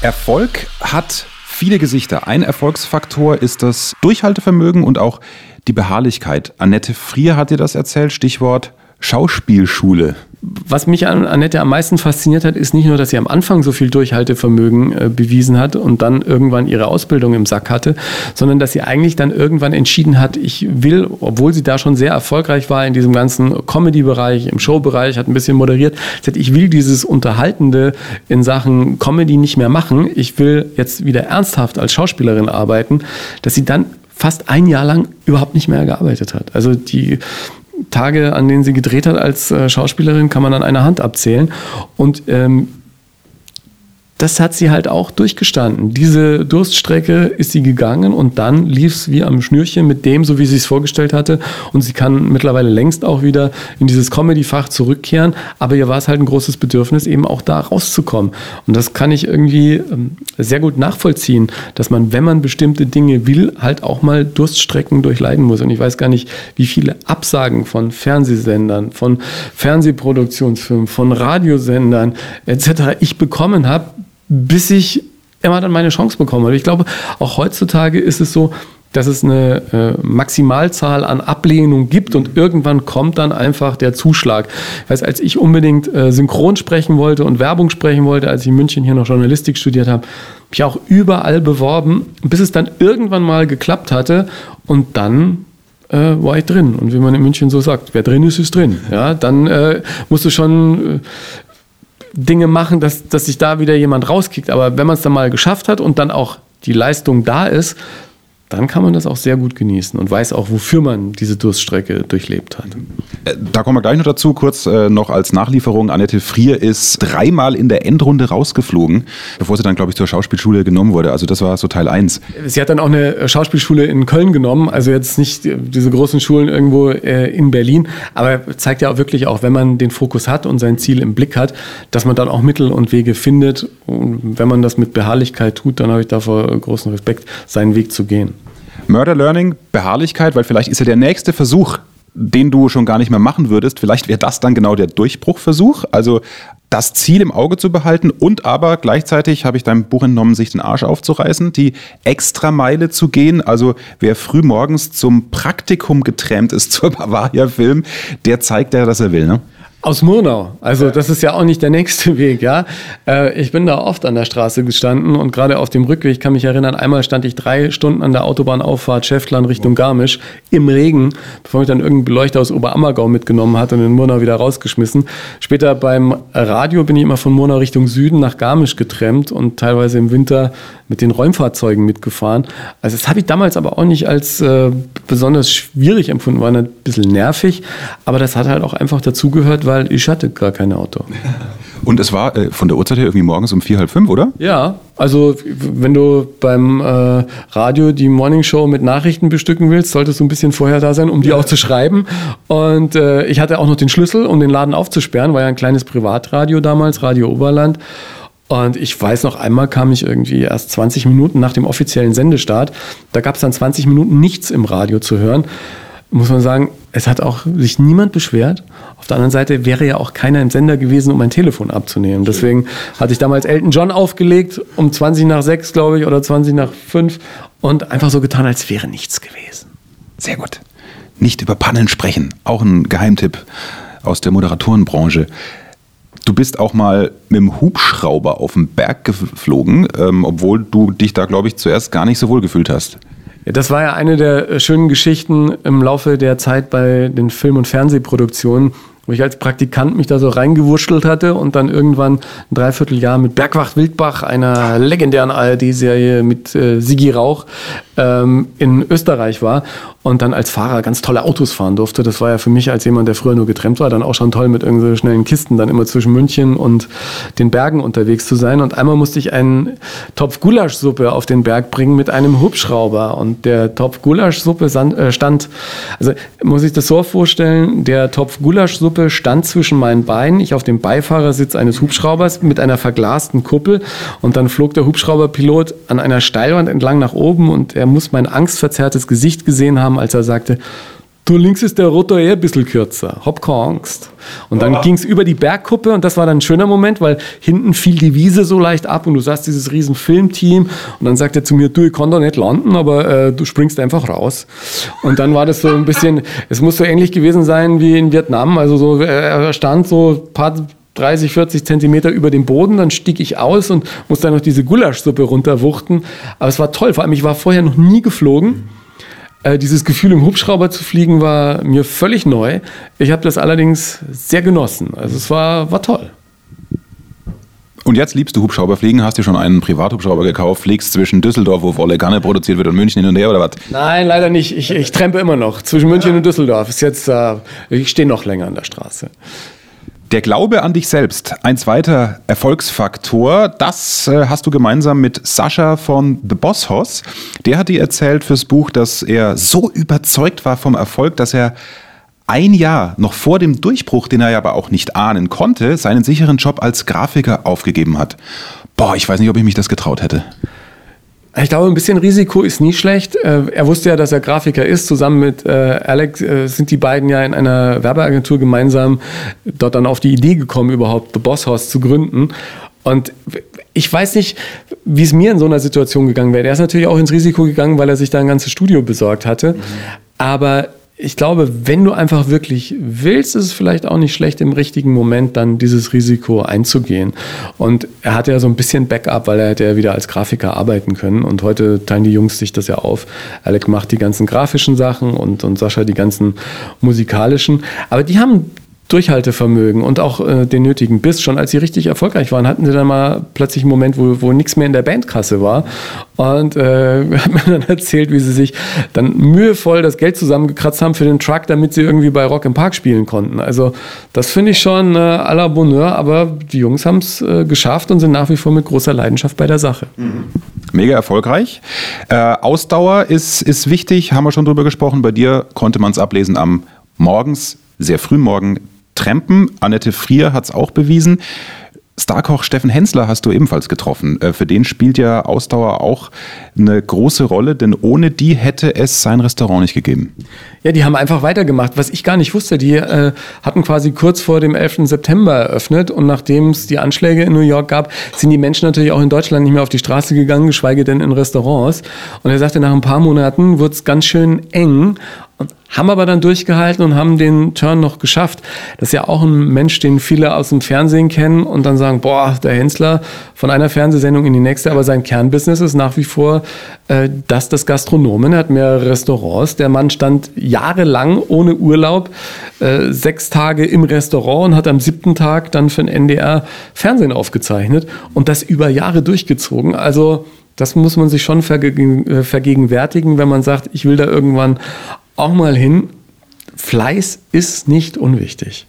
Erfolg hat viele Gesichter. Ein Erfolgsfaktor ist das Durchhaltevermögen und auch die Beharrlichkeit. Annette Frier hat dir das erzählt, Stichwort Schauspielschule. Was mich an Annette am meisten fasziniert hat, ist nicht nur, dass sie am Anfang so viel Durchhaltevermögen äh, bewiesen hat und dann irgendwann ihre Ausbildung im Sack hatte, sondern dass sie eigentlich dann irgendwann entschieden hat, ich will, obwohl sie da schon sehr erfolgreich war in diesem ganzen Comedy-Bereich, im Show-Bereich, hat ein bisschen moderiert, sagt, ich will dieses Unterhaltende in Sachen Comedy nicht mehr machen. Ich will jetzt wieder ernsthaft als Schauspielerin arbeiten, dass sie dann fast ein Jahr lang überhaupt nicht mehr gearbeitet hat. Also die Tage, an denen sie gedreht hat als äh, Schauspielerin, kann man an einer Hand abzählen. Und ähm, das hat sie halt auch durchgestanden. Diese Durststrecke ist sie gegangen und dann lief es wie am Schnürchen mit dem, so wie sie es vorgestellt hatte. Und sie kann mittlerweile längst auch wieder in dieses Comedy-Fach zurückkehren. Aber ihr war es halt ein großes Bedürfnis, eben auch da rauszukommen. Und das kann ich irgendwie ähm, sehr gut nachvollziehen, dass man, wenn man bestimmte Dinge will, halt auch mal Durststrecken durchleiden muss. Und ich weiß gar nicht, wie viele Absagen von Fernsehsendern, von Fernsehproduktionsfirmen, von Radiosendern etc. ich bekommen habe, bis ich immer dann meine Chance bekomme. Und ich glaube, auch heutzutage ist es so, dass es eine äh, Maximalzahl an Ablehnung gibt und irgendwann kommt dann einfach der Zuschlag. Ich weiß, als ich unbedingt äh, Synchron sprechen wollte und Werbung sprechen wollte, als ich in München hier noch Journalistik studiert habe, habe ich auch überall beworben, bis es dann irgendwann mal geklappt hatte und dann äh, war ich drin. Und wie man in München so sagt, wer drin ist, ist drin. Ja, dann äh, musst du schon äh, Dinge machen, dass, dass sich da wieder jemand rauskickt. Aber wenn man es dann mal geschafft hat und dann auch die Leistung da ist, dann kann man das auch sehr gut genießen und weiß auch, wofür man diese Durststrecke durchlebt hat. Äh, da kommen wir gleich noch dazu. Kurz äh, noch als Nachlieferung. Annette Frier ist dreimal in der Endrunde rausgeflogen, bevor sie dann, glaube ich, zur Schauspielschule genommen wurde. Also das war so Teil 1. Sie hat dann auch eine Schauspielschule in Köln genommen, also jetzt nicht diese großen Schulen irgendwo äh, in Berlin, aber zeigt ja auch wirklich auch, wenn man den Fokus hat und sein Ziel im Blick hat, dass man dann auch Mittel und Wege findet. Und wenn man das mit Beharrlichkeit tut, dann habe ich davor großen Respekt, seinen Weg zu gehen. Murder Learning, Beharrlichkeit, weil vielleicht ist ja der nächste Versuch, den du schon gar nicht mehr machen würdest, vielleicht wäre das dann genau der Durchbruchversuch. Also das Ziel im Auge zu behalten und aber gleichzeitig habe ich deinem Buch entnommen, sich den Arsch aufzureißen, die Extrameile zu gehen. Also wer früh morgens zum Praktikum geträmt ist zur Bavaria Film, der zeigt ja, dass er will. Ne? Aus Murnau. Also das ist ja auch nicht der nächste Weg, ja. Äh, ich bin da oft an der Straße gestanden und gerade auf dem Rückweg, ich kann mich erinnern, einmal stand ich drei Stunden an der Autobahnauffahrt Schäftlern Richtung Garmisch im Regen, bevor ich dann irgendeinen Beleuchter aus Oberammergau mitgenommen hatte und in Murnau wieder rausgeschmissen. Später beim Radio bin ich immer von Murnau Richtung Süden nach Garmisch getrennt und teilweise im Winter mit den Räumfahrzeugen mitgefahren. Also das habe ich damals aber auch nicht als äh, besonders schwierig empfunden, war ein bisschen nervig, aber das hat halt auch einfach dazugehört, weil ich hatte gar kein Auto. Und es war äh, von der Uhrzeit her irgendwie morgens um vier, halb fünf, oder? Ja, also wenn du beim äh, Radio die Morningshow mit Nachrichten bestücken willst, solltest du ein bisschen vorher da sein, um die auch zu schreiben. Und äh, ich hatte auch noch den Schlüssel, um den Laden aufzusperren, war ja ein kleines Privatradio damals, Radio Oberland. Und ich weiß noch, einmal kam ich irgendwie erst 20 Minuten nach dem offiziellen Sendestart. Da gab es dann 20 Minuten nichts im Radio zu hören muss man sagen, es hat auch sich niemand beschwert. Auf der anderen Seite wäre ja auch keiner im Sender gewesen, um ein Telefon abzunehmen. Deswegen hatte ich damals Elton John aufgelegt, um 20 nach 6, glaube ich, oder 20 nach 5 und einfach so getan, als wäre nichts gewesen. Sehr gut. Nicht über Pannen sprechen. Auch ein Geheimtipp aus der Moderatorenbranche. Du bist auch mal mit dem Hubschrauber auf den Berg geflogen, ähm, obwohl du dich da, glaube ich, zuerst gar nicht so wohl gefühlt hast. Ja, das war ja eine der äh, schönen Geschichten im Laufe der Zeit bei den Film- und Fernsehproduktionen, wo ich als Praktikant mich da so reingewurschtelt hatte und dann irgendwann ein Dreivierteljahr mit Bergwacht Wildbach, einer legendären ARD-Serie mit äh, Sigi Rauch, ähm, in Österreich war und dann als Fahrer ganz tolle Autos fahren durfte. Das war ja für mich als jemand, der früher nur getrennt war, dann auch schon toll mit irgendwelchen schnellen Kisten dann immer zwischen München und den Bergen unterwegs zu sein. Und einmal musste ich einen Topf Gulaschsuppe auf den Berg bringen mit einem Hubschrauber und der Topf Gulaschsuppe äh, stand, also muss ich das so vorstellen, der Topf Gulaschsuppe stand zwischen meinen Beinen, ich auf dem Beifahrersitz eines Hubschraubers mit einer verglasten Kuppel. Und dann flog der Hubschrauberpilot an einer Steilwand entlang nach oben. Und er muss mein angstverzerrtes Gesicht gesehen haben, als er sagte, du links ist der Rotor eher ein bisschen kürzer, hab keine Angst. Und dann oh. ging es über die Bergkuppe und das war dann ein schöner Moment, weil hinten fiel die Wiese so leicht ab und du sahst dieses riesen Filmteam und dann sagt er zu mir, du, ich kann da nicht landen, aber äh, du springst einfach raus. Und dann war das so ein bisschen, es muss so ähnlich gewesen sein wie in Vietnam, also so, er stand so ein paar 30, 40 Zentimeter über dem Boden, dann stieg ich aus und musste dann noch diese Gulaschsuppe runterwuchten. Aber es war toll, vor allem ich war vorher noch nie geflogen. Äh, dieses Gefühl, im Hubschrauber zu fliegen, war mir völlig neu. Ich habe das allerdings sehr genossen. Also es war, war toll. Und jetzt liebst du Hubschrauberfliegen, hast du schon einen Privathubschrauber gekauft, fliegst zwischen Düsseldorf, wo volle Kanne produziert wird, und München hin und her oder was? Nein, leider nicht. Ich, ich trempe immer noch. Zwischen München und Düsseldorf ist jetzt, äh, ich stehe noch länger an der Straße. Der Glaube an dich selbst, ein zweiter Erfolgsfaktor, das äh, hast du gemeinsam mit Sascha von The Boss Hoss. Der hat dir erzählt fürs Buch, dass er so überzeugt war vom Erfolg, dass er ein Jahr noch vor dem Durchbruch, den er aber auch nicht ahnen konnte, seinen sicheren Job als Grafiker aufgegeben hat. Boah, ich weiß nicht, ob ich mich das getraut hätte. Ich glaube, ein bisschen Risiko ist nie schlecht. Äh, er wusste ja, dass er Grafiker ist. Zusammen mit äh, Alex äh, sind die beiden ja in einer Werbeagentur gemeinsam dort dann auf die Idee gekommen, überhaupt The Boss House zu gründen. Und ich weiß nicht, wie es mir in so einer Situation gegangen wäre. Er ist natürlich auch ins Risiko gegangen, weil er sich da ein ganzes Studio besorgt hatte. Mhm. Aber ich glaube, wenn du einfach wirklich willst, ist es vielleicht auch nicht schlecht, im richtigen Moment dann dieses Risiko einzugehen. Und er hatte ja so ein bisschen Backup, weil er hätte ja wieder als Grafiker arbeiten können. Und heute teilen die Jungs sich das ja auf. Alec macht die ganzen grafischen Sachen und, und Sascha die ganzen musikalischen. Aber die haben Durchhaltevermögen und auch äh, den nötigen Biss. Schon als sie richtig erfolgreich waren, hatten sie dann mal plötzlich einen Moment, wo, wo nichts mehr in der Bandkasse war. Und äh, hat mir dann erzählt, wie sie sich dann mühevoll das Geld zusammengekratzt haben für den Truck, damit sie irgendwie bei Rock im Park spielen konnten. Also das finde ich schon äh, à la Bonheur, aber die Jungs haben es äh, geschafft und sind nach wie vor mit großer Leidenschaft bei der Sache. Mhm. Mega erfolgreich. Äh, Ausdauer ist, ist wichtig, haben wir schon drüber gesprochen. Bei dir konnte man es ablesen am morgens, sehr früh morgen Trampen. Annette Frier hat es auch bewiesen. Starkoch Steffen Hensler hast du ebenfalls getroffen. Äh, für den spielt ja Ausdauer auch eine große Rolle, denn ohne die hätte es sein Restaurant nicht gegeben. Ja, die haben einfach weitergemacht. Was ich gar nicht wusste, die äh, hatten quasi kurz vor dem 11. September eröffnet und nachdem es die Anschläge in New York gab, sind die Menschen natürlich auch in Deutschland nicht mehr auf die Straße gegangen, geschweige denn in Restaurants. Und er sagte, nach ein paar Monaten wurde es ganz schön eng haben aber dann durchgehalten und haben den Turn noch geschafft. Das ist ja auch ein Mensch, den viele aus dem Fernsehen kennen und dann sagen, boah, der Hensler von einer Fernsehsendung in die nächste, aber sein Kernbusiness ist nach wie vor äh, das des Gastronomen. Er hat mehrere Restaurants. Der Mann stand jahrelang ohne Urlaub, äh, sechs Tage im Restaurant und hat am siebten Tag dann für den NDR Fernsehen aufgezeichnet und das über Jahre durchgezogen. Also das muss man sich schon äh, vergegenwärtigen, wenn man sagt, ich will da irgendwann auch mal hin, Fleiß ist nicht unwichtig.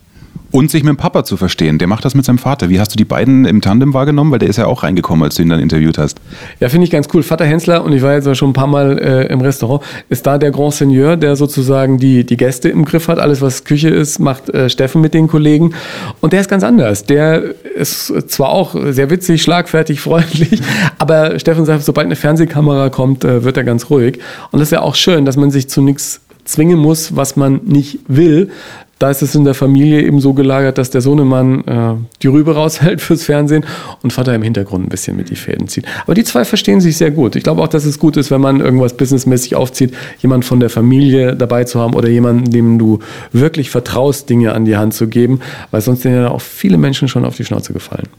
Und sich mit dem Papa zu verstehen. Der macht das mit seinem Vater. Wie hast du die beiden im Tandem wahrgenommen? Weil der ist ja auch reingekommen, als du ihn dann interviewt hast. Ja, finde ich ganz cool. Vater Hensler, und ich war jetzt schon ein paar Mal äh, im Restaurant, ist da der Grand Seigneur, der sozusagen die, die Gäste im Griff hat. Alles, was Küche ist, macht äh, Steffen mit den Kollegen. Und der ist ganz anders. Der ist zwar auch sehr witzig, schlagfertig, freundlich, aber Steffen sagt, sobald eine Fernsehkamera kommt, äh, wird er ganz ruhig. Und das ist ja auch schön, dass man sich zu nichts zwingen muss, was man nicht will. Da ist es in der Familie eben so gelagert, dass der Sohnemann äh, die Rübe raushält fürs Fernsehen und Vater im Hintergrund ein bisschen mit die Fäden zieht. Aber die zwei verstehen sich sehr gut. Ich glaube auch, dass es gut ist, wenn man irgendwas businessmäßig aufzieht, jemand von der Familie dabei zu haben oder jemanden, dem du wirklich vertraust, Dinge an die Hand zu geben, weil sonst sind ja auch viele Menschen schon auf die Schnauze gefallen.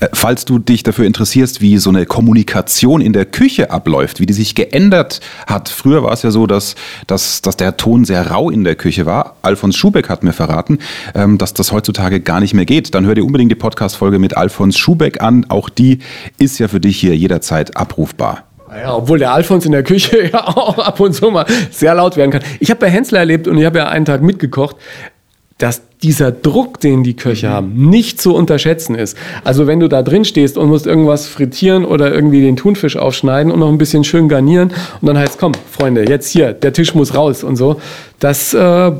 Äh, falls du dich dafür interessierst, wie so eine Kommunikation in der Küche abläuft, wie die sich geändert hat. Früher war es ja so, dass, dass, dass der Ton sehr rau in der Küche war. Alfons Schubeck hat mir verraten, ähm, dass das heutzutage gar nicht mehr geht. Dann hör dir unbedingt die Podcast-Folge mit Alfons Schubeck an. Auch die ist ja für dich hier jederzeit abrufbar. Ja, obwohl der Alfons in der Küche ja auch ab und zu mal sehr laut werden kann. Ich habe bei Hensler erlebt und ich habe ja einen Tag mitgekocht dass dieser Druck, den die Köche haben, nicht zu unterschätzen ist. Also wenn du da drin stehst und musst irgendwas frittieren oder irgendwie den Thunfisch aufschneiden und noch ein bisschen schön garnieren und dann heißt, komm, Freunde, jetzt hier, der Tisch muss raus und so, das äh,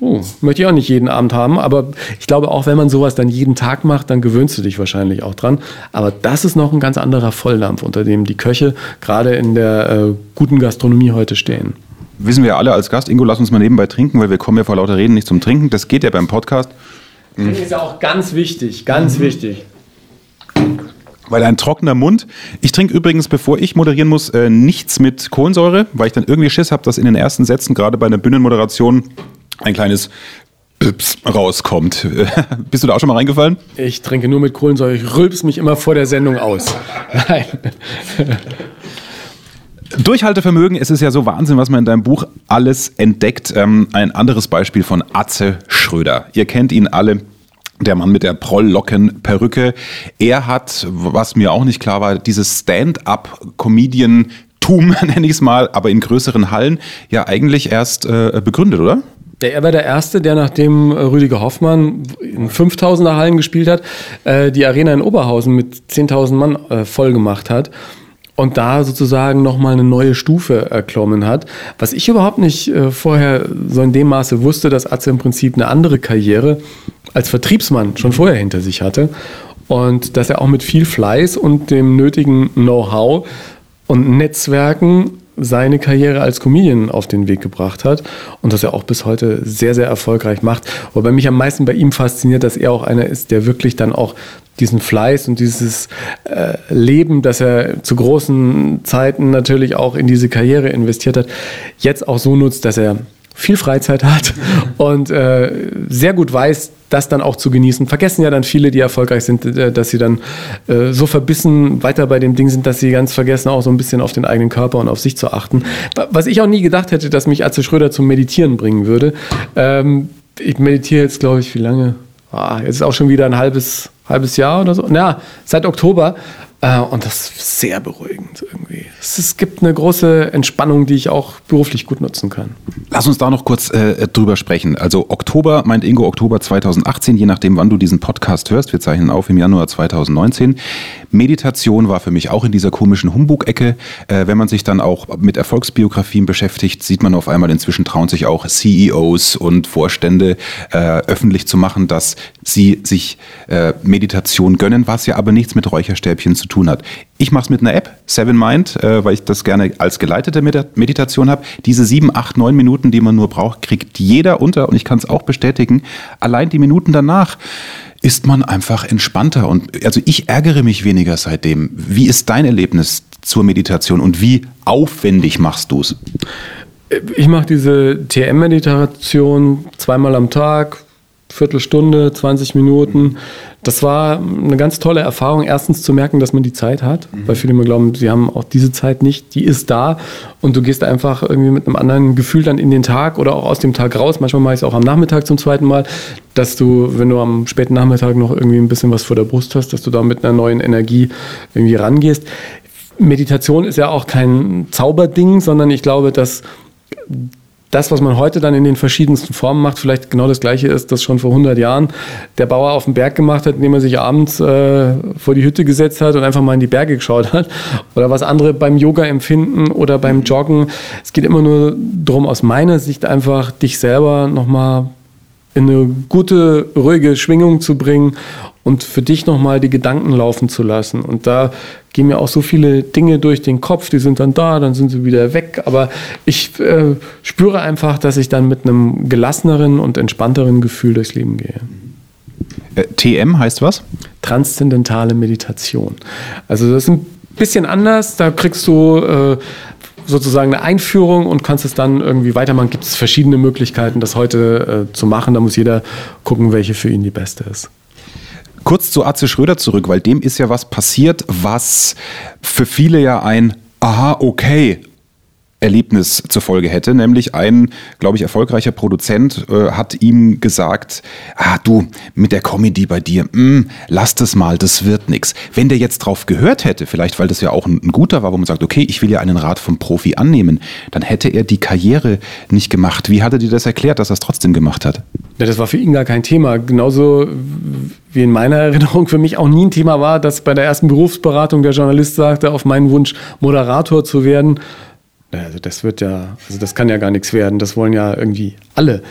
oh, möchte ich auch nicht jeden Abend haben, aber ich glaube auch, wenn man sowas dann jeden Tag macht, dann gewöhnst du dich wahrscheinlich auch dran. Aber das ist noch ein ganz anderer Volldampf, unter dem die Köche gerade in der äh, guten Gastronomie heute stehen. Wissen wir ja alle als Gast, Ingo, lass uns mal nebenbei trinken, weil wir kommen ja vor lauter Reden nicht zum Trinken. Das geht ja beim Podcast. Das ist ja auch ganz wichtig, ganz mhm. wichtig. Weil ein trockener Mund. Ich trinke übrigens, bevor ich moderieren muss, äh, nichts mit Kohlensäure, weil ich dann irgendwie Schiss habe, dass in den ersten Sätzen, gerade bei einer Bühnenmoderation, ein kleines Pips rauskommt. Bist du da auch schon mal reingefallen? Ich trinke nur mit Kohlensäure. Ich rülps mich immer vor der Sendung aus. Nein. Durchhaltevermögen, es ist ja so Wahnsinn, was man in deinem Buch alles entdeckt. Ähm, ein anderes Beispiel von Atze Schröder. Ihr kennt ihn alle. Der Mann mit der Prolllocken-Perücke. Er hat, was mir auch nicht klar war, dieses Stand-up-Comedian-Tum, nenne ich es mal, aber in größeren Hallen ja eigentlich erst äh, begründet, oder? Er war der Erste, der nachdem äh, Rüdiger Hoffmann in 5000er Hallen gespielt hat, äh, die Arena in Oberhausen mit 10.000 Mann äh, voll gemacht hat und da sozusagen nochmal eine neue Stufe erklommen hat. Was ich überhaupt nicht vorher so in dem Maße wusste, dass Atze im Prinzip eine andere Karriere als Vertriebsmann schon vorher hinter sich hatte und dass er auch mit viel Fleiß und dem nötigen Know-how und Netzwerken seine Karriere als Comedian auf den Weg gebracht hat und das er auch bis heute sehr, sehr erfolgreich macht. Wobei mich am meisten bei ihm fasziniert, dass er auch einer ist, der wirklich dann auch diesen Fleiß und dieses äh, Leben, das er zu großen Zeiten natürlich auch in diese Karriere investiert hat, jetzt auch so nutzt, dass er viel Freizeit hat und äh, sehr gut weiß, das dann auch zu genießen. Vergessen ja dann viele, die erfolgreich sind, äh, dass sie dann äh, so verbissen weiter bei dem Ding sind, dass sie ganz vergessen, auch so ein bisschen auf den eigenen Körper und auf sich zu achten. Was ich auch nie gedacht hätte, dass mich Atze Schröder zum Meditieren bringen würde. Ähm, ich meditiere jetzt, glaube ich, wie lange? Ah, jetzt ist auch schon wieder ein halbes, halbes Jahr oder so. Ja, seit Oktober. Äh, und das ist sehr beruhigend irgendwie. Es, gibt eine große Entspannung, die ich auch beruflich gut nutzen kann. Lass uns da noch kurz äh, drüber sprechen. Also Oktober, meint Ingo, Oktober 2018, je nachdem, wann du diesen Podcast hörst. Wir zeichnen auf im Januar 2019. Meditation war für mich auch in dieser komischen Humbug-Ecke. Äh, wenn man sich dann auch mit Erfolgsbiografien beschäftigt, sieht man auf einmal, inzwischen trauen sich auch CEOs und Vorstände äh, öffentlich zu machen, dass sie sich äh, Meditation gönnen, was ja aber nichts mit Räucherstäbchen zu tun hat. Ich mache es mit einer App, Seven Mind, äh, weil ich das gerne als geleitete Meditation habe. Diese sieben, acht, neun Minuten, die man nur braucht, kriegt jeder unter und ich kann es auch bestätigen. Allein die Minuten danach ist man einfach entspannter. Und also ich ärgere mich weniger seitdem. Wie ist dein Erlebnis zur Meditation und wie aufwendig machst du es? Ich mache diese TM-Meditation zweimal am Tag, Viertelstunde, 20 Minuten. Das war eine ganz tolle Erfahrung, erstens zu merken, dass man die Zeit hat, mhm. weil viele immer glauben, sie haben auch diese Zeit nicht, die ist da und du gehst einfach irgendwie mit einem anderen Gefühl dann in den Tag oder auch aus dem Tag raus. Manchmal mache ich es auch am Nachmittag zum zweiten Mal, dass du, wenn du am späten Nachmittag noch irgendwie ein bisschen was vor der Brust hast, dass du da mit einer neuen Energie irgendwie rangehst. Meditation ist ja auch kein Zauberding, sondern ich glaube, dass das, was man heute dann in den verschiedensten Formen macht, vielleicht genau das Gleiche ist, das schon vor 100 Jahren der Bauer auf dem Berg gemacht hat, indem er sich abends äh, vor die Hütte gesetzt hat und einfach mal in die Berge geschaut hat. Oder was andere beim Yoga empfinden oder beim Joggen. Es geht immer nur darum, aus meiner Sicht einfach dich selber nochmal in eine gute, ruhige Schwingung zu bringen und für dich nochmal die Gedanken laufen zu lassen. Und da gehen mir auch so viele Dinge durch den Kopf, die sind dann da, dann sind sie wieder weg. Aber ich äh, spüre einfach, dass ich dann mit einem gelasseneren und entspannteren Gefühl durchs Leben gehe. Äh, TM heißt was? Transzendentale Meditation. Also das ist ein bisschen anders. Da kriegst du äh, sozusagen eine Einführung und kannst es dann irgendwie weitermachen. Gibt es verschiedene Möglichkeiten, das heute äh, zu machen. Da muss jeder gucken, welche für ihn die beste ist. Kurz zu Atze Schröder zurück, weil dem ist ja was passiert, was für viele ja ein Aha, okay Erlebnis zur Folge hätte, nämlich ein, glaube ich, erfolgreicher Produzent äh, hat ihm gesagt, ah du, mit der Comedy bei dir, mh, mm, lass das mal, das wird nix. Wenn der jetzt drauf gehört hätte, vielleicht weil das ja auch ein, ein, guter war, wo man sagt, okay, ich will ja einen Rat vom Profi annehmen, dann hätte er die Karriere nicht gemacht. Wie hat er dir das erklärt, dass er es trotzdem gemacht hat? Ja, das war für ihn gar kein Thema. Genauso wie in meiner Erinnerung für mich auch nie ein Thema war, dass bei der ersten Berufsberatung der Journalist sagte, auf meinen Wunsch Moderator zu werden, also das wird ja, also das kann ja gar nichts werden. Das wollen ja irgendwie alle.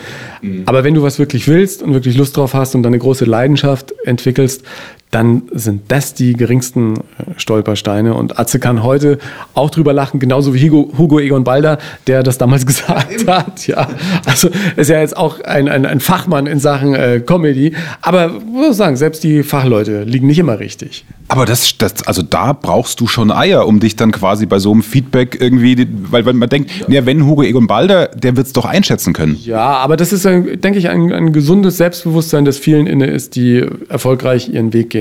Mhm. Aber wenn du was wirklich willst und wirklich Lust drauf hast und dann eine große Leidenschaft entwickelst, dann sind das die geringsten äh, Stolpersteine. Und Atze kann heute auch drüber lachen, genauso wie Hugo, Hugo Egon Balder, der das damals gesagt hat. Ja, also ist ja jetzt auch ein, ein, ein Fachmann in Sachen äh, Comedy. Aber ich muss sagen, selbst die Fachleute liegen nicht immer richtig. Aber das, das, also da brauchst du schon Eier, um dich dann quasi bei so einem Feedback irgendwie, weil, weil man denkt, ja. ja wenn Hugo Egon Balder, der wird es doch einschätzen können. Ja, aber das ist, denke ich, ein, ein gesundes Selbstbewusstsein, das vielen inne ist, die erfolgreich ihren Weg gehen.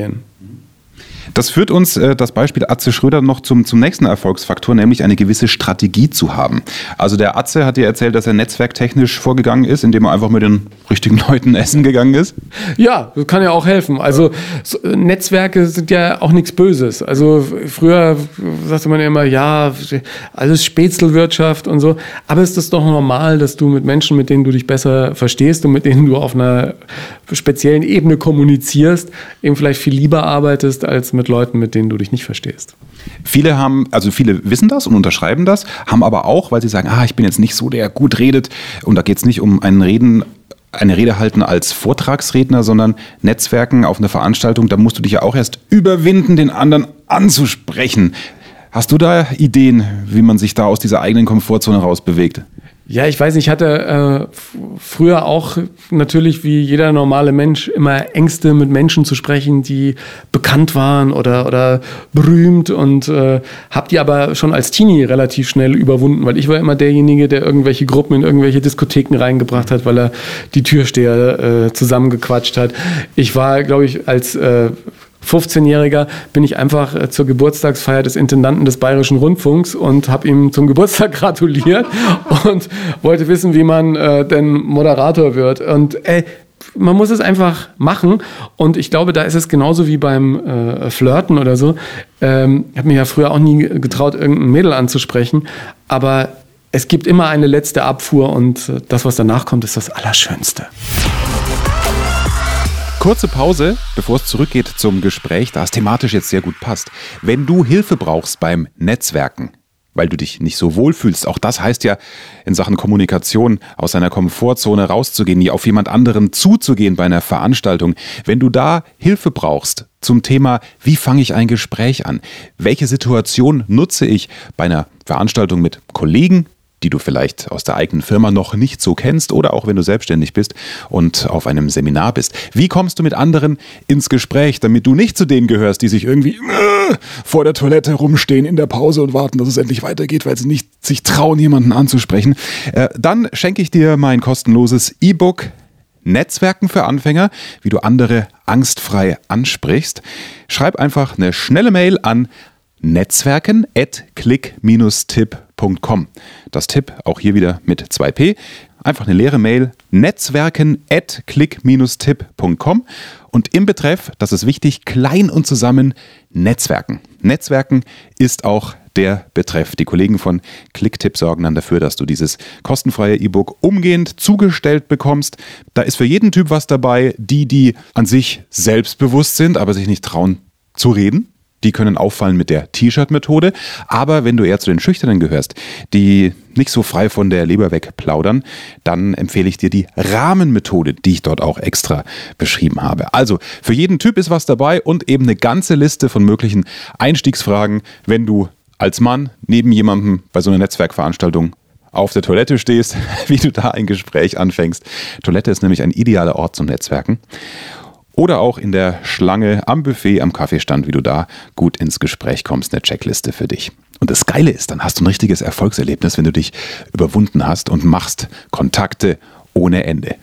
Das führt uns, äh, das Beispiel Atze Schröder, noch zum, zum nächsten Erfolgsfaktor, nämlich eine gewisse Strategie zu haben. Also der Atze hat dir erzählt, dass er netzwerktechnisch vorgegangen ist, indem er einfach mit den richtigen Leuten essen gegangen ist. Ja, das kann ja auch helfen. Also so, Netzwerke sind ja auch nichts Böses. Also früher sagte man ja immer, ja, alles Spätzelwirtschaft und so. Aber ist das doch normal, dass du mit Menschen, mit denen du dich besser verstehst und mit denen du auf einer speziellen Ebene kommunizierst, eben vielleicht viel lieber arbeitest als mit Leuten, mit denen du dich nicht verstehst. Viele haben, also viele wissen das und unterschreiben das, haben aber auch, weil sie sagen, ah, ich bin jetzt nicht so, der gut redet, und da geht es nicht um ein Reden eine Rede halten als Vortragsredner, sondern Netzwerken auf einer Veranstaltung, da musst du dich ja auch erst überwinden, den anderen anzusprechen. Hast du da Ideen, wie man sich da aus dieser eigenen Komfortzone rausbewegt? Ja, ich weiß nicht, ich hatte äh, früher auch natürlich wie jeder normale Mensch immer Ängste mit Menschen zu sprechen, die bekannt waren oder, oder berühmt und äh, habe die aber schon als Teenie relativ schnell überwunden, weil ich war immer derjenige, der irgendwelche Gruppen in irgendwelche Diskotheken reingebracht hat, weil er die Türsteher äh, zusammengequatscht hat. Ich war, glaube ich, als äh, 15-Jähriger bin ich einfach äh, zur Geburtstagsfeier des Intendanten des Bayerischen Rundfunks und habe ihm zum Geburtstag gratuliert und wollte wissen, wie man äh, denn Moderator wird. Und ey, man muss es einfach machen. Und ich glaube, da ist es genauso wie beim äh, Flirten oder so. Ähm, ich habe mich ja früher auch nie getraut, irgendein Mädel anzusprechen. Aber es gibt immer eine letzte Abfuhr und äh, das, was danach kommt, ist das Allerschönste. Kurze Pause, bevor es zurückgeht zum Gespräch, da es thematisch jetzt sehr gut passt. Wenn du Hilfe brauchst beim Netzwerken, weil du dich nicht so wohl fühlst. Auch das heißt ja in Sachen Kommunikation aus seiner Komfortzone rauszugehen, auf jemand anderen zuzugehen bei einer Veranstaltung. Wenn du da Hilfe brauchst zum Thema, wie fange ich ein Gespräch an? Welche Situation nutze ich bei einer Veranstaltung mit Kollegen, die du vielleicht aus der eigenen Firma noch nicht so kennst oder auch wenn du selbstständig bist und auf einem Seminar bist. Wie kommst du mit anderen ins Gespräch, damit du nicht zu denen gehörst, die sich irgendwie äh, vor der Toilette rumstehen in der Pause und warten, dass es endlich weitergeht, weil sie nicht sich trauen, jemanden anzusprechen? Äh, dann schenke ich dir mein kostenloses E-Book Netzwerken für Anfänger, wie du andere angstfrei ansprichst. Schreib einfach eine schnelle Mail an netzwerken at click-tipp.com. Das Tipp auch hier wieder mit 2p. Einfach eine leere Mail netzwerken at click-tipp.com und im Betreff, das ist wichtig, klein und zusammen Netzwerken. Netzwerken ist auch der Betreff. Die Kollegen von Clicktip sorgen dann dafür, dass du dieses kostenfreie E-Book umgehend zugestellt bekommst. Da ist für jeden Typ was dabei, die, die an sich selbstbewusst sind, aber sich nicht trauen zu reden die können auffallen mit der T-Shirt-Methode. Aber wenn du eher zu den Schüchternen gehörst, die nicht so frei von der Leber weg plaudern, dann empfehle ich dir die Rahmenmethode, die ich dort auch extra beschrieben habe. Also für jeden Typ ist was dabei und eben eine ganze Liste von möglichen Einstiegsfragen, wenn du als Mann neben jemandem bei so einer Netzwerkveranstaltung auf der Toilette stehst, wie du da ein Gespräch anfängst. Toilette ist nämlich ein idealer Ort zum Netzwerken oder auch in der Schlange am Buffet am Kaffeestand, wie du da gut ins Gespräch kommst, eine Checkliste für dich. Und das Geile ist, dann hast du ein richtiges Erfolgserlebnis, wenn du dich überwunden hast und machst Kontakte ohne Ende.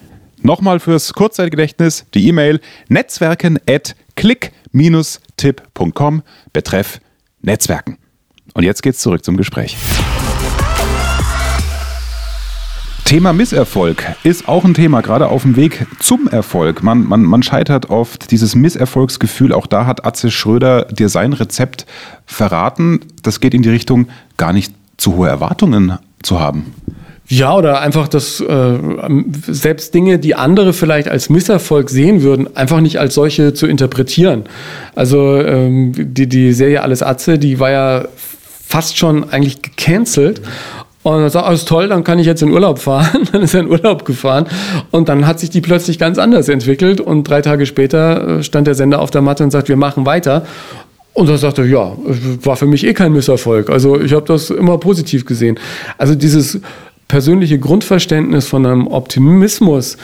Nochmal fürs Kurzzeitgedächtnis die E-Mail netzwerken at click-tipp.com betreff Netzwerken. Und jetzt geht's zurück zum Gespräch. Thema Misserfolg ist auch ein Thema, gerade auf dem Weg zum Erfolg. Man, man, man scheitert oft, dieses Misserfolgsgefühl, auch da hat Atze Schröder dir sein Rezept verraten. Das geht in die Richtung, gar nicht zu hohe Erwartungen zu haben. Ja, oder einfach, dass äh, selbst Dinge, die andere vielleicht als Misserfolg sehen würden, einfach nicht als solche zu interpretieren. Also ähm, die, die Serie Alles Atze, die war ja fast schon eigentlich gecancelt. Und er sagt, alles toll, dann kann ich jetzt in Urlaub fahren. dann ist er in Urlaub gefahren. Und dann hat sich die plötzlich ganz anders entwickelt. Und drei Tage später äh, stand der Sender auf der Matte und sagt, wir machen weiter. Und dann sagte er, ja, war für mich eh kein Misserfolg. Also ich habe das immer positiv gesehen. Also dieses persönliche Grundverständnis von einem Optimismus,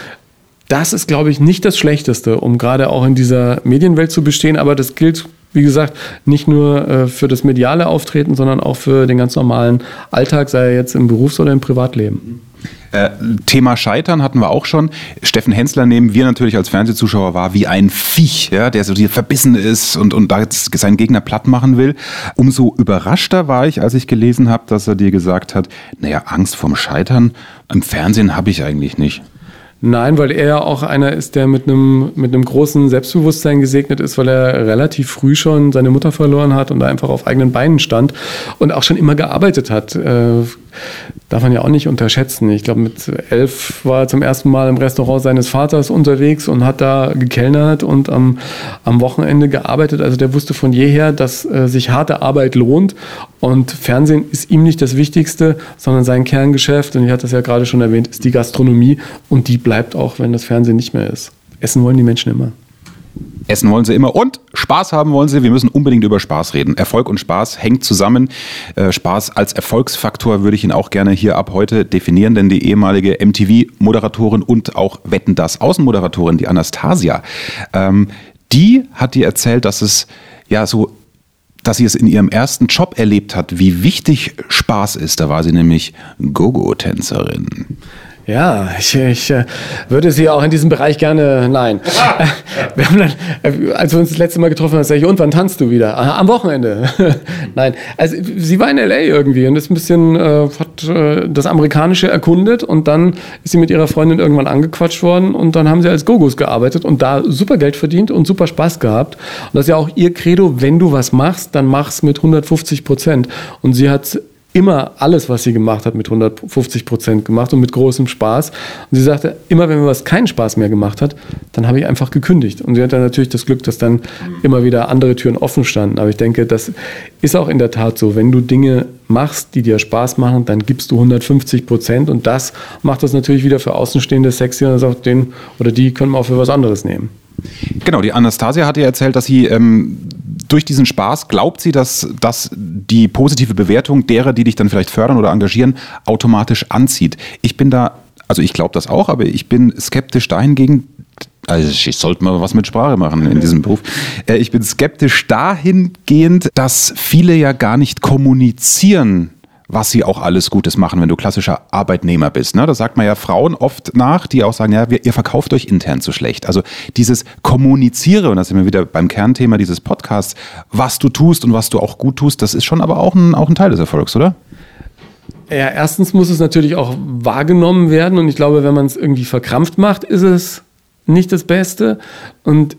das ist, glaube ich, nicht das Schlechteste, um gerade auch in dieser Medienwelt zu bestehen. Aber das gilt wie gesagt, nicht nur äh, für das mediale Auftreten, sondern auch für den ganz normalen Alltag, sei er jetzt im Berufs- oder im Privatleben. Äh, Thema Scheitern hatten wir auch schon. Steffen Hensler nehmen wir natürlich als Fernsehzuschauer wahr wie ein Viech, ja, der so verbissen ist und, und da jetzt seinen Gegner platt machen will. Umso überraschter war ich, als ich gelesen habe, dass er dir gesagt hat, naja, Angst vorm Scheitern im Fernsehen habe ich eigentlich nicht. Nein, weil er ja auch einer ist, der mit einem, mit einem großen Selbstbewusstsein gesegnet ist, weil er relativ früh schon seine Mutter verloren hat und da einfach auf eigenen Beinen stand und auch schon immer gearbeitet hat. Darf man ja auch nicht unterschätzen. Ich glaube, mit elf war er zum ersten Mal im Restaurant seines Vaters unterwegs und hat da gekellnert und am, am Wochenende gearbeitet. Also der wusste von jeher, dass äh, sich harte Arbeit lohnt und Fernsehen ist ihm nicht das Wichtigste, sondern sein Kerngeschäft, und ich hatte das ja gerade schon erwähnt, ist die Gastronomie und die bleibt auch, wenn das Fernsehen nicht mehr ist. Essen wollen die Menschen immer. Essen wollen sie immer und Spaß haben wollen sie. Wir müssen unbedingt über Spaß reden. Erfolg und Spaß hängt zusammen. Äh, Spaß als Erfolgsfaktor würde ich ihn auch gerne hier ab heute definieren, denn die ehemalige MTV-Moderatorin und auch Wetten das Außenmoderatorin, die Anastasia, ähm, die hat dir erzählt, dass es ja so dass sie es in ihrem ersten Job erlebt hat, wie wichtig Spaß ist. Da war sie nämlich Gogo-Tänzerin. Ja, ich, ich äh, würde Sie auch in diesem Bereich gerne, nein. wir haben dann, äh, als wir uns das letzte Mal getroffen haben, sage ich, und wann tanzt du wieder? Ah, am Wochenende. nein, also sie war in L.A. irgendwie und ist ein bisschen, äh, hat äh, das Amerikanische erkundet und dann ist sie mit ihrer Freundin irgendwann angequatscht worden und dann haben sie als Gogos gearbeitet und da super Geld verdient und super Spaß gehabt. Und das ist ja auch ihr Credo, wenn du was machst, dann mach's mit 150 Prozent. Und sie hat immer alles, was sie gemacht hat, mit 150 Prozent gemacht und mit großem Spaß. Und sie sagte, immer wenn mir was keinen Spaß mehr gemacht hat, dann habe ich einfach gekündigt. Und sie hat dann natürlich das Glück, dass dann immer wieder andere Türen offen standen. Aber ich denke, das ist auch in der Tat so. Wenn du Dinge machst, die dir Spaß machen, dann gibst du 150 Prozent. Und das macht das natürlich wieder für Außenstehende sexy. Und sagt den oder die können wir auch für was anderes nehmen. Genau, die Anastasia hat ja erzählt, dass sie ähm, durch diesen Spaß glaubt sie, dass, dass die positive Bewertung derer, die dich dann vielleicht fördern oder engagieren, automatisch anzieht. Ich bin da, also ich glaube das auch, aber ich bin skeptisch dahingegen, also ich sollte mal was mit Sprache machen in diesem Beruf. Äh, ich bin skeptisch dahingehend, dass viele ja gar nicht kommunizieren was sie auch alles Gutes machen, wenn du klassischer Arbeitnehmer bist. Ne? Das sagt man ja Frauen oft nach, die auch sagen, ja, ihr verkauft euch intern zu schlecht. Also dieses Kommuniziere, und da sind wir wieder beim Kernthema dieses Podcasts, was du tust und was du auch gut tust, das ist schon aber auch ein, auch ein Teil des Erfolgs, oder? Ja, erstens muss es natürlich auch wahrgenommen werden und ich glaube, wenn man es irgendwie verkrampft macht, ist es nicht das Beste. Und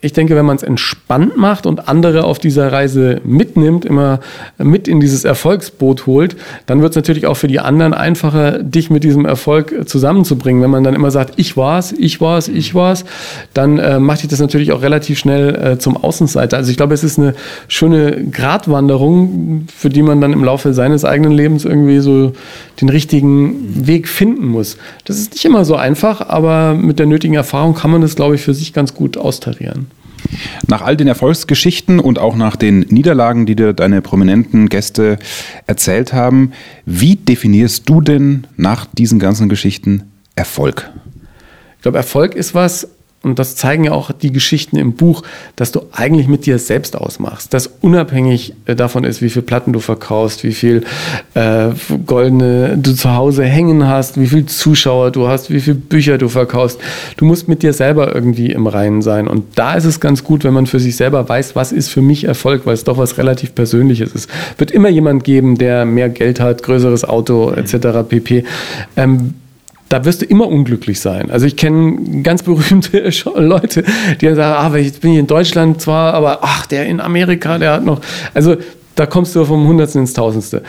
ich denke, wenn man es entspannt macht und andere auf dieser Reise mitnimmt, immer mit in dieses Erfolgsboot holt, dann wird es natürlich auch für die anderen einfacher, dich mit diesem Erfolg zusammenzubringen. Wenn man dann immer sagt, ich war's, ich war's, ich war's, dann äh, macht dich das natürlich auch relativ schnell äh, zum Außenseiter. Also ich glaube, es ist eine schöne Gratwanderung, für die man dann im Laufe seines eigenen Lebens irgendwie so den richtigen Weg finden muss. Das ist nicht immer so einfach, aber mit der nötigen Erfahrung kann man das, glaube ich, für sich ganz gut austarieren. Nach all den Erfolgsgeschichten und auch nach den Niederlagen, die dir deine prominenten Gäste erzählt haben, wie definierst du denn nach diesen ganzen Geschichten Erfolg? Ich glaube, Erfolg ist was, und das zeigen ja auch die Geschichten im Buch, dass du eigentlich mit dir selbst ausmachst. Dass unabhängig äh, davon ist, wie viel Platten du verkaufst, wie viel äh, goldene du zu Hause hängen hast, wie viel Zuschauer du hast, wie viel Bücher du verkaufst. Du musst mit dir selber irgendwie im Reinen sein. Und da ist es ganz gut, wenn man für sich selber weiß, was ist für mich Erfolg, weil es doch was relativ Persönliches ist. Wird immer jemand geben, der mehr Geld hat, größeres Auto etc. pp. Ähm, da wirst du immer unglücklich sein. Also ich kenne ganz berühmte Leute, die dann sagen, ah, jetzt bin ich in Deutschland zwar, aber ach, der in Amerika, der hat noch. Also da kommst du vom Hundertsten ins Tausendste.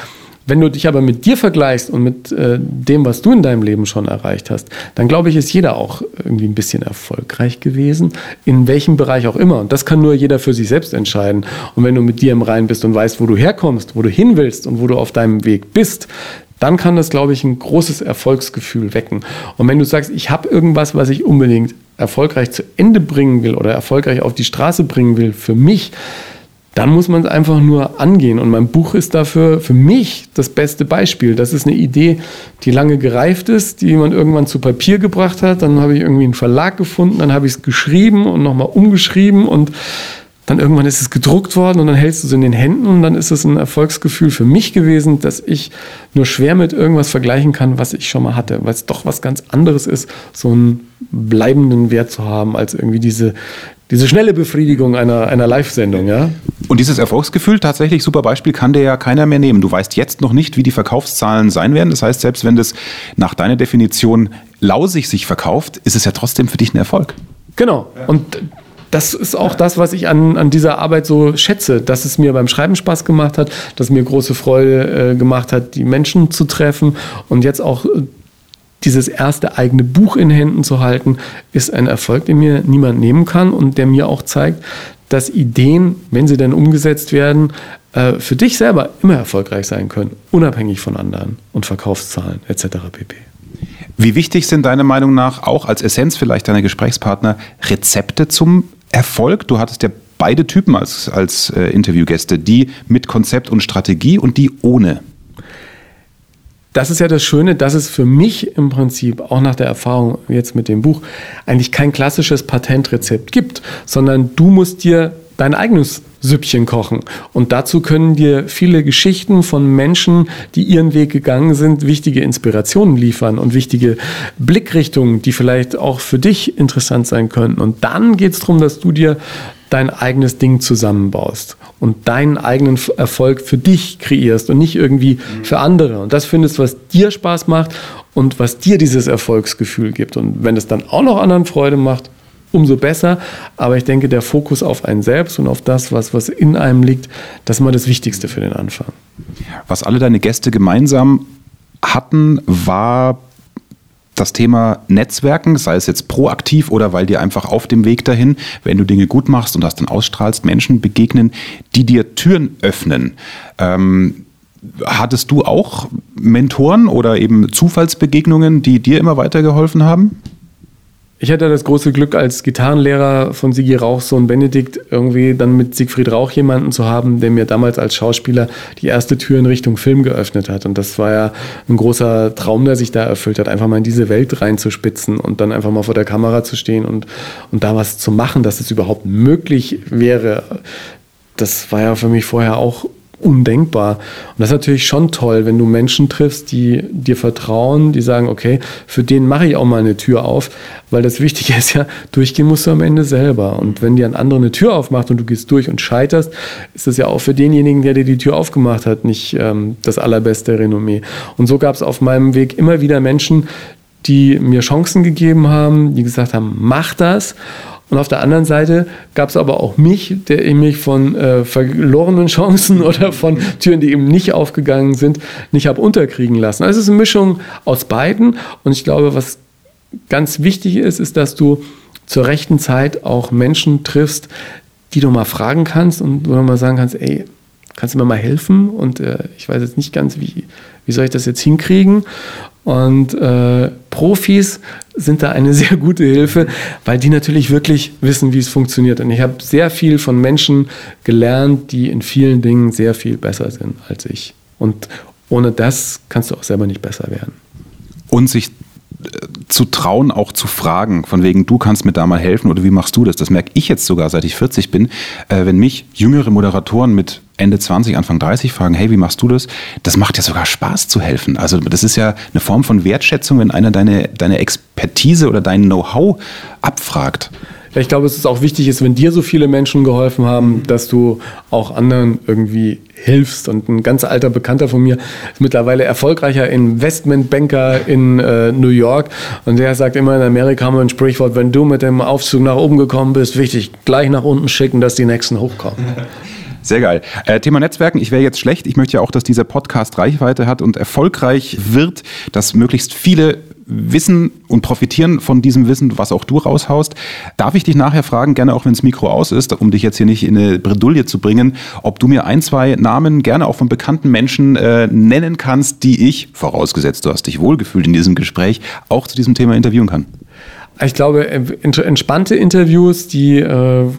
Wenn du dich aber mit dir vergleichst und mit äh, dem, was du in deinem Leben schon erreicht hast, dann glaube ich, ist jeder auch irgendwie ein bisschen erfolgreich gewesen, in welchem Bereich auch immer. Und das kann nur jeder für sich selbst entscheiden. Und wenn du mit dir im Reinen bist und weißt, wo du herkommst, wo du hin willst und wo du auf deinem Weg bist, dann kann das, glaube ich, ein großes Erfolgsgefühl wecken. Und wenn du sagst, ich habe irgendwas, was ich unbedingt erfolgreich zu Ende bringen will oder erfolgreich auf die Straße bringen will, für mich, dann muss man es einfach nur angehen. Und mein Buch ist dafür für mich das beste Beispiel. Das ist eine Idee, die lange gereift ist, die man irgendwann zu Papier gebracht hat. Dann habe ich irgendwie einen Verlag gefunden, dann habe ich es geschrieben und nochmal umgeschrieben und dann irgendwann ist es gedruckt worden und dann hältst du es in den Händen und dann ist es ein Erfolgsgefühl für mich gewesen, dass ich nur schwer mit irgendwas vergleichen kann, was ich schon mal hatte, weil es doch was ganz anderes ist, so einen bleibenden Wert zu haben, als irgendwie diese, diese schnelle Befriedigung einer, einer Live-Sendung, ja. Und dieses Erfolgsgefühl, tatsächlich super Beispiel, kann dir ja keiner mehr nehmen. Du weißt jetzt noch nicht, wie die Verkaufszahlen sein werden. Das heißt, selbst wenn das nach deiner Definition lausig sich verkauft, ist es ja trotzdem für dich ein Erfolg. Genau. Und das ist auch das, was ich an, an dieser Arbeit so schätze, dass es mir beim Schreiben Spaß gemacht hat, dass es mir große Freude äh, gemacht hat, die Menschen zu treffen und jetzt auch äh, dieses erste eigene Buch in Händen zu halten, ist ein Erfolg, den mir niemand nehmen kann und der mir auch zeigt, dass Ideen, wenn sie dann umgesetzt werden, äh, für dich selber immer erfolgreich sein können, unabhängig von anderen und Verkaufszahlen etc. pp. Wie wichtig sind deiner Meinung nach auch als Essenz vielleicht deiner Gesprächspartner Rezepte zum Erfolg? Du hattest ja beide Typen als, als äh, Interviewgäste, die mit Konzept und Strategie und die ohne. Das ist ja das Schöne, dass es für mich im Prinzip, auch nach der Erfahrung jetzt mit dem Buch, eigentlich kein klassisches Patentrezept gibt, sondern du musst dir dein eigenes Süppchen kochen. Und dazu können dir viele Geschichten von Menschen, die ihren Weg gegangen sind, wichtige Inspirationen liefern und wichtige Blickrichtungen, die vielleicht auch für dich interessant sein könnten. Und dann geht es darum, dass du dir dein eigenes Ding zusammenbaust und deinen eigenen Erfolg für dich kreierst und nicht irgendwie für andere. Und das findest, was dir Spaß macht und was dir dieses Erfolgsgefühl gibt. Und wenn es dann auch noch anderen Freude macht, umso besser. Aber ich denke, der Fokus auf einen selbst und auf das, was, was in einem liegt, das ist immer das Wichtigste für den Anfang. Was alle deine Gäste gemeinsam hatten, war das Thema Netzwerken, sei es jetzt proaktiv oder weil dir einfach auf dem Weg dahin, wenn du Dinge gut machst und das dann ausstrahlst, Menschen begegnen, die dir Türen öffnen. Ähm, hattest du auch Mentoren oder eben Zufallsbegegnungen, die dir immer weitergeholfen haben? Ich hatte das große Glück, als Gitarrenlehrer von Sigi Rauch, Sohn Benedikt, irgendwie dann mit Siegfried Rauch jemanden zu haben, der mir damals als Schauspieler die erste Tür in Richtung Film geöffnet hat. Und das war ja ein großer Traum, der sich da erfüllt hat, einfach mal in diese Welt reinzuspitzen und dann einfach mal vor der Kamera zu stehen und, und da was zu machen, dass es überhaupt möglich wäre. Das war ja für mich vorher auch undenkbar. Und das ist natürlich schon toll, wenn du Menschen triffst, die dir vertrauen, die sagen, okay, für den mache ich auch mal eine Tür auf, weil das Wichtige ist ja, durchgehen musst du am Ende selber. Und wenn dir ein anderer eine Tür aufmacht und du gehst durch und scheiterst, ist das ja auch für denjenigen, der dir die Tür aufgemacht hat, nicht ähm, das allerbeste Renommee. Und so gab es auf meinem Weg immer wieder Menschen, die mir Chancen gegeben haben, die gesagt haben, mach das. Und auf der anderen Seite gab es aber auch mich, der mich von äh, verlorenen Chancen oder von Türen, die eben nicht aufgegangen sind, nicht habe unterkriegen lassen. Also es ist eine Mischung aus beiden. Und ich glaube, was ganz wichtig ist, ist, dass du zur rechten Zeit auch Menschen triffst, die du mal fragen kannst und wo du mal sagen kannst, ey, kannst du mir mal helfen? Und äh, ich weiß jetzt nicht ganz, wie, wie soll ich das jetzt hinkriegen? Und äh, Profis sind da eine sehr gute Hilfe, weil die natürlich wirklich wissen, wie es funktioniert. Und ich habe sehr viel von Menschen gelernt, die in vielen Dingen sehr viel besser sind als ich. Und ohne das kannst du auch selber nicht besser werden. Und sich zu trauen, auch zu fragen, von wegen, du kannst mir da mal helfen oder wie machst du das? Das merke ich jetzt sogar, seit ich 40 bin. Äh, wenn mich jüngere Moderatoren mit Ende 20, Anfang 30 fragen, hey, wie machst du das? Das macht ja sogar Spaß zu helfen. Also das ist ja eine Form von Wertschätzung, wenn einer deine, deine Expertise oder dein Know-how abfragt. Ich glaube, es ist auch wichtig, ist, wenn dir so viele Menschen geholfen haben, dass du auch anderen irgendwie hilfst. Und ein ganz alter Bekannter von mir ist mittlerweile erfolgreicher Investmentbanker in äh, New York. Und der sagt immer in Amerika haben wir ein Sprichwort, wenn du mit dem Aufzug nach oben gekommen bist, wichtig, gleich nach unten schicken, dass die nächsten hochkommen. Sehr geil. Äh, Thema Netzwerken, ich wäre jetzt schlecht. Ich möchte ja auch, dass dieser Podcast Reichweite hat und erfolgreich wird, dass möglichst viele wissen und profitieren von diesem Wissen, was auch du raushaust. Darf ich dich nachher fragen, gerne auch wenn das Mikro aus ist, um dich jetzt hier nicht in eine Bredouille zu bringen, ob du mir ein, zwei Namen gerne auch von bekannten Menschen äh, nennen kannst, die ich, vorausgesetzt du hast dich wohlgefühlt in diesem Gespräch, auch zu diesem Thema interviewen kann? Ich glaube, entspannte Interviews, die äh,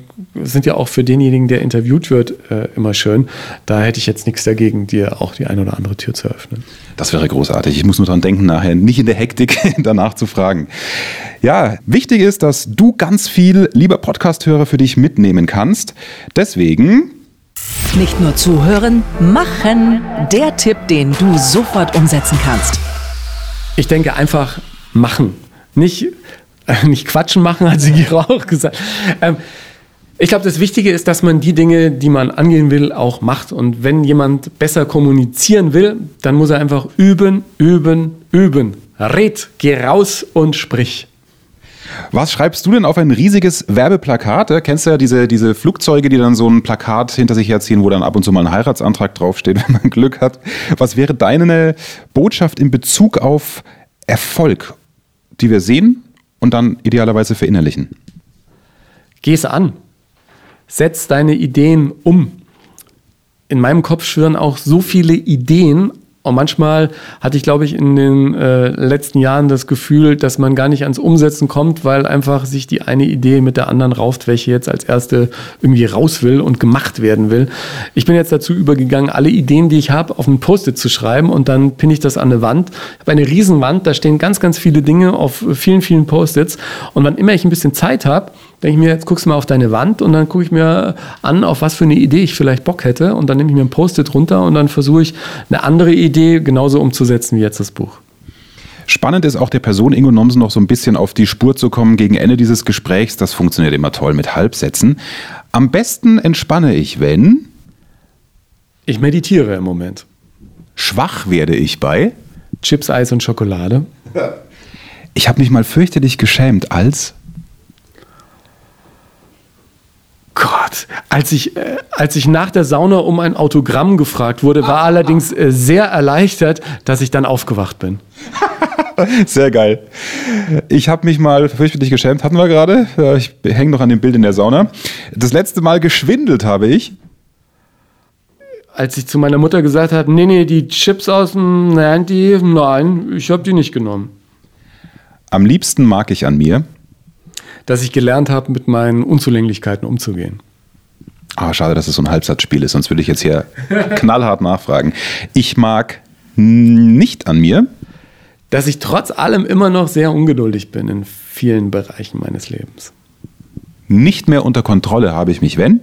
sind ja auch für denjenigen, der interviewt wird, äh, immer schön. Da hätte ich jetzt nichts dagegen, dir auch die eine oder andere Tür zu öffnen. Das wäre großartig. Ich muss nur daran denken, nachher nicht in der Hektik danach zu fragen. Ja, wichtig ist, dass du ganz viel, lieber Podcast-Hörer, für dich mitnehmen kannst. Deswegen nicht nur zuhören, machen. Der Tipp, den du sofort umsetzen kannst. Ich denke einfach machen. Nicht nicht Quatschen machen, hat sie auch gesagt. Ähm, ich glaube, das Wichtige ist, dass man die Dinge, die man angehen will, auch macht. Und wenn jemand besser kommunizieren will, dann muss er einfach üben, üben, üben. Red, geh raus und sprich. Was schreibst du denn auf ein riesiges Werbeplakat? Kennst du ja diese, diese Flugzeuge, die dann so ein Plakat hinter sich herziehen, wo dann ab und zu mal ein Heiratsantrag draufsteht, wenn man Glück hat. Was wäre deine Botschaft in Bezug auf Erfolg, die wir sehen und dann idealerweise verinnerlichen. Geh es an. Setz deine Ideen um. In meinem Kopf schwirren auch so viele Ideen, und manchmal hatte ich, glaube ich, in den äh, letzten Jahren das Gefühl, dass man gar nicht ans Umsetzen kommt, weil einfach sich die eine Idee mit der anderen rauft, welche jetzt als erste irgendwie raus will und gemacht werden will. Ich bin jetzt dazu übergegangen, alle Ideen, die ich habe, auf ein Post-it zu schreiben und dann pinne ich das an eine Wand. Ich habe eine Riesenwand, da stehen ganz, ganz viele Dinge auf vielen, vielen Post-its. Und wann immer ich ein bisschen Zeit habe, denke ich mir, jetzt guckst du mal auf deine Wand und dann gucke ich mir an, auf was für eine Idee ich vielleicht Bock hätte. Und dann nehme ich mir ein Post-it runter und dann versuche ich eine andere Idee genauso umzusetzen wie jetzt das Buch. Spannend ist auch der Person Ingo Nomsen noch so ein bisschen auf die Spur zu kommen gegen Ende dieses Gesprächs. Das funktioniert immer toll mit Halbsätzen. Am besten entspanne ich, wenn. Ich meditiere im Moment. Schwach werde ich bei. Chips, Eis und Schokolade. Ich habe mich mal fürchterlich geschämt als Gott, als ich, äh, als ich nach der Sauna um ein Autogramm gefragt wurde, war ah, allerdings äh, sehr erleichtert, dass ich dann aufgewacht bin. Sehr geil. Ich habe mich mal fürchterlich geschämt, hatten wir gerade. Ich hänge noch an dem Bild in der Sauna. Das letzte Mal geschwindelt habe ich. Als ich zu meiner Mutter gesagt habe, nee, nee, die Chips aus dem Nandy, nein, ich habe die nicht genommen. Am liebsten mag ich an mir, dass ich gelernt habe, mit meinen Unzulänglichkeiten umzugehen. Ah, schade, dass es so ein Halbsatzspiel ist, sonst würde ich jetzt hier knallhart nachfragen. Ich mag nicht an mir, dass ich trotz allem immer noch sehr ungeduldig bin in vielen Bereichen meines Lebens. Nicht mehr unter Kontrolle habe ich mich, wenn?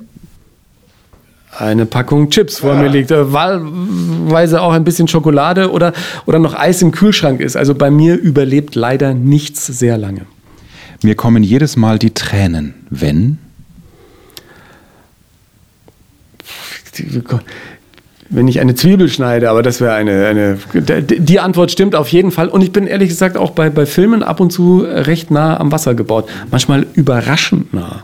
eine Packung Chips vor mir liegt, äh, wahlweise auch ein bisschen Schokolade oder, oder noch Eis im Kühlschrank ist. Also bei mir überlebt leider nichts sehr lange. Mir kommen jedes Mal die Tränen, wenn wenn ich eine Zwiebel schneide, aber das wäre eine, eine. Die Antwort stimmt auf jeden Fall. Und ich bin ehrlich gesagt auch bei, bei Filmen ab und zu recht nah am Wasser gebaut. Manchmal überraschend nah.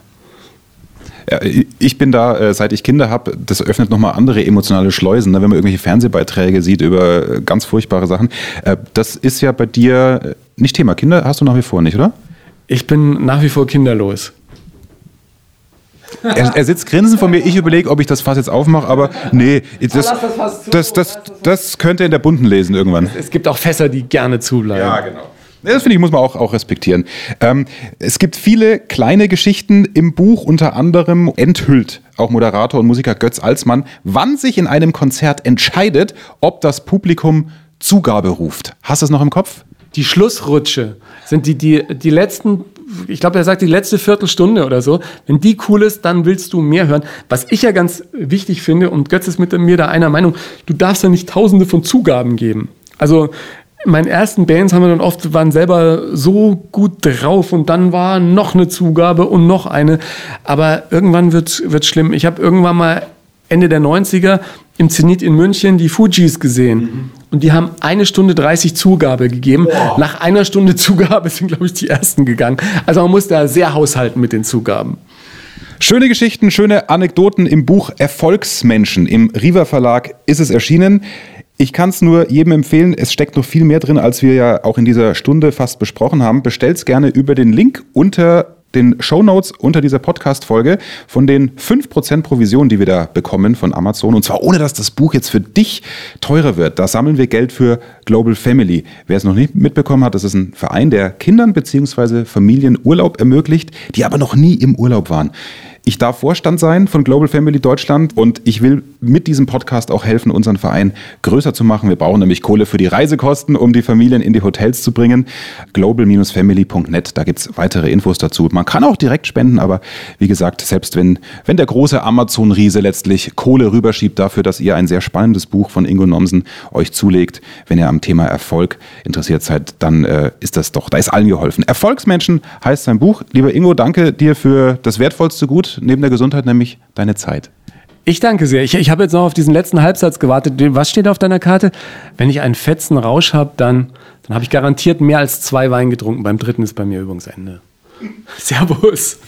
Ja, ich bin da, äh, seit ich Kinder habe, das öffnet nochmal andere emotionale Schleusen, ne, wenn man irgendwelche Fernsehbeiträge sieht über ganz furchtbare Sachen. Äh, das ist ja bei dir äh, nicht Thema. Kinder hast du nach wie vor nicht, oder? Ich bin nach wie vor kinderlos. Er, er sitzt grinsend vor mir. Ich überlege, ob ich das Fass jetzt aufmache, aber nee, das, das, das, das, das könnte in der Bunten lesen irgendwann. Es gibt auch Fässer, die gerne zubleiben. Ja, genau. Das finde ich, muss man auch, auch respektieren. Ähm, es gibt viele kleine Geschichten im Buch, unter anderem enthüllt auch Moderator und Musiker Götz Alsmann, wann sich in einem Konzert entscheidet, ob das Publikum Zugabe ruft. Hast du es noch im Kopf? Die Schlussrutsche sind die, die, die letzten, ich glaube, er sagt die letzte Viertelstunde oder so. Wenn die cool ist, dann willst du mehr hören. Was ich ja ganz wichtig finde, und Götz ist mit mir da einer Meinung, du darfst ja nicht tausende von Zugaben geben. Also, meinen ersten Bands haben wir dann oft, waren selber so gut drauf und dann war noch eine Zugabe und noch eine. Aber irgendwann wird es schlimm. Ich habe irgendwann mal Ende der 90er im Zenit in München die Fujis gesehen. Mhm. Und die haben eine Stunde 30 Zugabe gegeben. Wow. Nach einer Stunde Zugabe sind, glaube ich, die ersten gegangen. Also man muss da sehr haushalten mit den Zugaben. Schöne Geschichten, schöne Anekdoten im Buch Erfolgsmenschen. Im Riva Verlag ist es erschienen. Ich kann es nur jedem empfehlen. Es steckt noch viel mehr drin, als wir ja auch in dieser Stunde fast besprochen haben. Bestellt's gerne über den Link unter den Show Notes unter dieser Podcast-Folge von den 5% Provision, die wir da bekommen von Amazon. Und zwar ohne, dass das Buch jetzt für dich teurer wird. Da sammeln wir Geld für Global Family. Wer es noch nicht mitbekommen hat, das ist ein Verein, der Kindern bzw. Familien Urlaub ermöglicht, die aber noch nie im Urlaub waren. Ich darf Vorstand sein von Global Family Deutschland und ich will mit diesem Podcast auch helfen, unseren Verein größer zu machen. Wir brauchen nämlich Kohle für die Reisekosten, um die Familien in die Hotels zu bringen. global-family.net, da gibt's weitere Infos dazu. Man kann auch direkt spenden, aber wie gesagt, selbst wenn, wenn der große Amazon-Riese letztlich Kohle rüberschiebt dafür, dass ihr ein sehr spannendes Buch von Ingo Nomsen euch zulegt, wenn ihr am Thema Erfolg interessiert seid, dann äh, ist das doch, da ist allen geholfen. Erfolgsmenschen heißt sein Buch. Lieber Ingo, danke dir für das wertvollste Gut neben der Gesundheit, nämlich deine Zeit. Ich danke sehr. Ich, ich habe jetzt noch auf diesen letzten Halbsatz gewartet. Was steht auf deiner Karte? Wenn ich einen fetzen Rausch habe, dann, dann habe ich garantiert mehr als zwei Wein getrunken. Beim dritten ist bei mir Übungsende. Servus.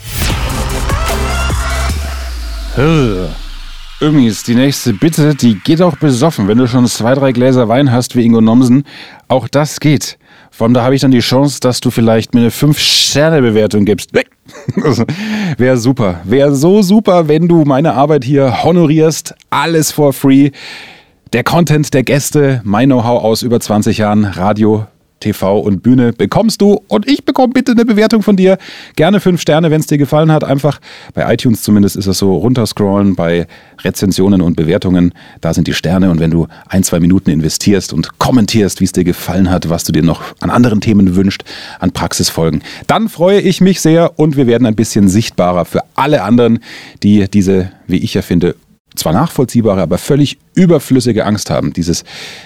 Übrigens, die nächste Bitte, die geht auch besoffen. Wenn du schon zwei, drei Gläser Wein hast wie Ingo Nomsen, auch das geht. Von da habe ich dann die Chance, dass du vielleicht mir eine 5-Sterne-Bewertung gibst. Wäre super. Wäre so super, wenn du meine Arbeit hier honorierst. Alles for free. Der Content der Gäste, mein Know-how aus über 20 Jahren Radio, TV und Bühne bekommst du und ich bekomme bitte eine Bewertung von dir. Gerne fünf Sterne, wenn es dir gefallen hat. Einfach bei iTunes zumindest ist es so runterscrollen bei Rezensionen und Bewertungen. Da sind die Sterne und wenn du ein, zwei Minuten investierst und kommentierst, wie es dir gefallen hat, was du dir noch an anderen Themen wünscht, an Praxisfolgen, dann freue ich mich sehr und wir werden ein bisschen sichtbarer für alle anderen, die diese, wie ich ja finde, zwar nachvollziehbare, aber völlig überflüssige Angst haben, dieses,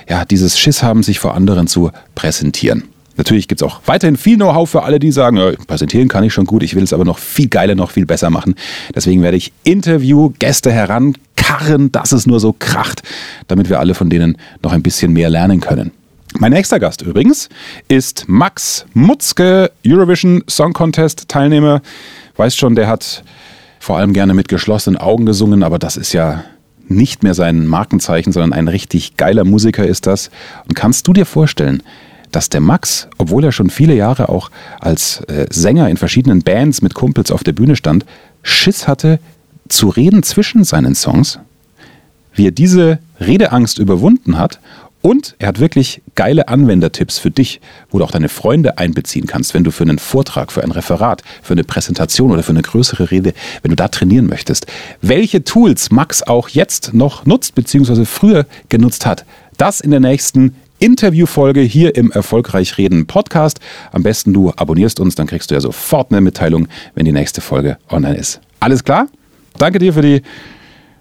ja, dieses Schiss haben, sich vor anderen zu präsentieren. Natürlich gibt es auch weiterhin viel Know-how für alle, die sagen, ja, präsentieren kann ich schon gut, ich will es aber noch viel geiler, noch viel besser machen. Deswegen werde ich Interview-Gäste herankarren, dass es nur so kracht, damit wir alle von denen noch ein bisschen mehr lernen können. Mein nächster Gast übrigens ist Max Mutzke, Eurovision Song Contest Teilnehmer. Weißt schon, der hat vor allem gerne mit geschlossenen Augen gesungen, aber das ist ja nicht mehr sein Markenzeichen, sondern ein richtig geiler Musiker ist das. Und kannst du dir vorstellen, dass der Max, obwohl er schon viele Jahre auch als äh, Sänger in verschiedenen Bands mit Kumpels auf der Bühne stand, Schiss hatte zu reden zwischen seinen Songs? Wie er diese Redeangst überwunden hat und er hat wirklich geile Anwendertipps für dich, wo du auch deine Freunde einbeziehen kannst, wenn du für einen Vortrag, für ein Referat, für eine Präsentation oder für eine größere Rede, wenn du da trainieren möchtest. Welche Tools Max auch jetzt noch nutzt, beziehungsweise früher genutzt hat, das in der nächsten Interviewfolge hier im Erfolgreich Reden Podcast. Am besten du abonnierst uns, dann kriegst du ja sofort eine Mitteilung, wenn die nächste Folge online ist. Alles klar? Danke dir für die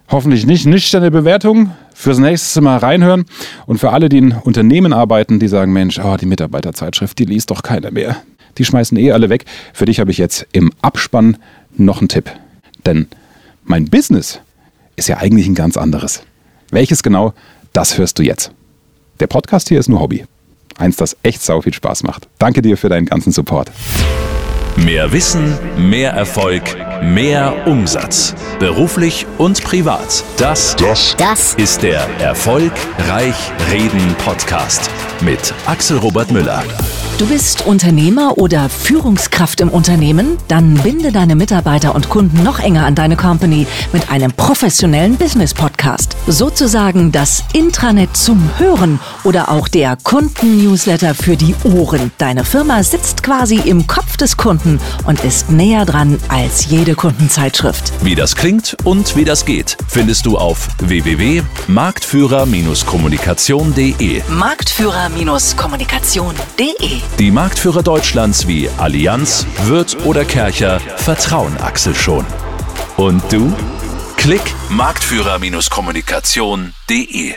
hoffentlich nicht nüchterne Bewertung fürs nächste Mal reinhören. Und für alle, die in Unternehmen arbeiten, die sagen, Mensch, oh, die Mitarbeiterzeitschrift, die liest doch keiner mehr. Die schmeißen eh alle weg. Für dich habe ich jetzt im Abspann noch einen Tipp. Denn mein Business ist ja eigentlich ein ganz anderes. Welches genau, das hörst du jetzt. Der Podcast hier ist nur Hobby. Eins, das echt sau viel Spaß macht. Danke dir für deinen ganzen Support. Mehr Wissen, mehr Erfolg, mehr Umsatz. Beruflich und privat. Das, das, das ist der Erfolgreich Reden Podcast mit Axel Robert Müller. Du bist Unternehmer oder Führungskraft im Unternehmen? Dann binde deine Mitarbeiter und Kunden noch enger an deine Company mit einem professionellen Business Podcast. Sozusagen das Intranet zum Hören oder auch der Kunden-Newsletter für die Ohren. Deine Firma sitzt quasi im Kopf des Kunden und ist näher dran als jede Kundenzeitschrift. Wie das klingt und wie das geht, findest du auf www.marktführer-kommunikation.de. Marktführer-kommunikation.de Die Marktführer Deutschlands wie Allianz, Wirth oder Kercher vertrauen Axel schon. Und du? Klick marktführer-kommunikation.de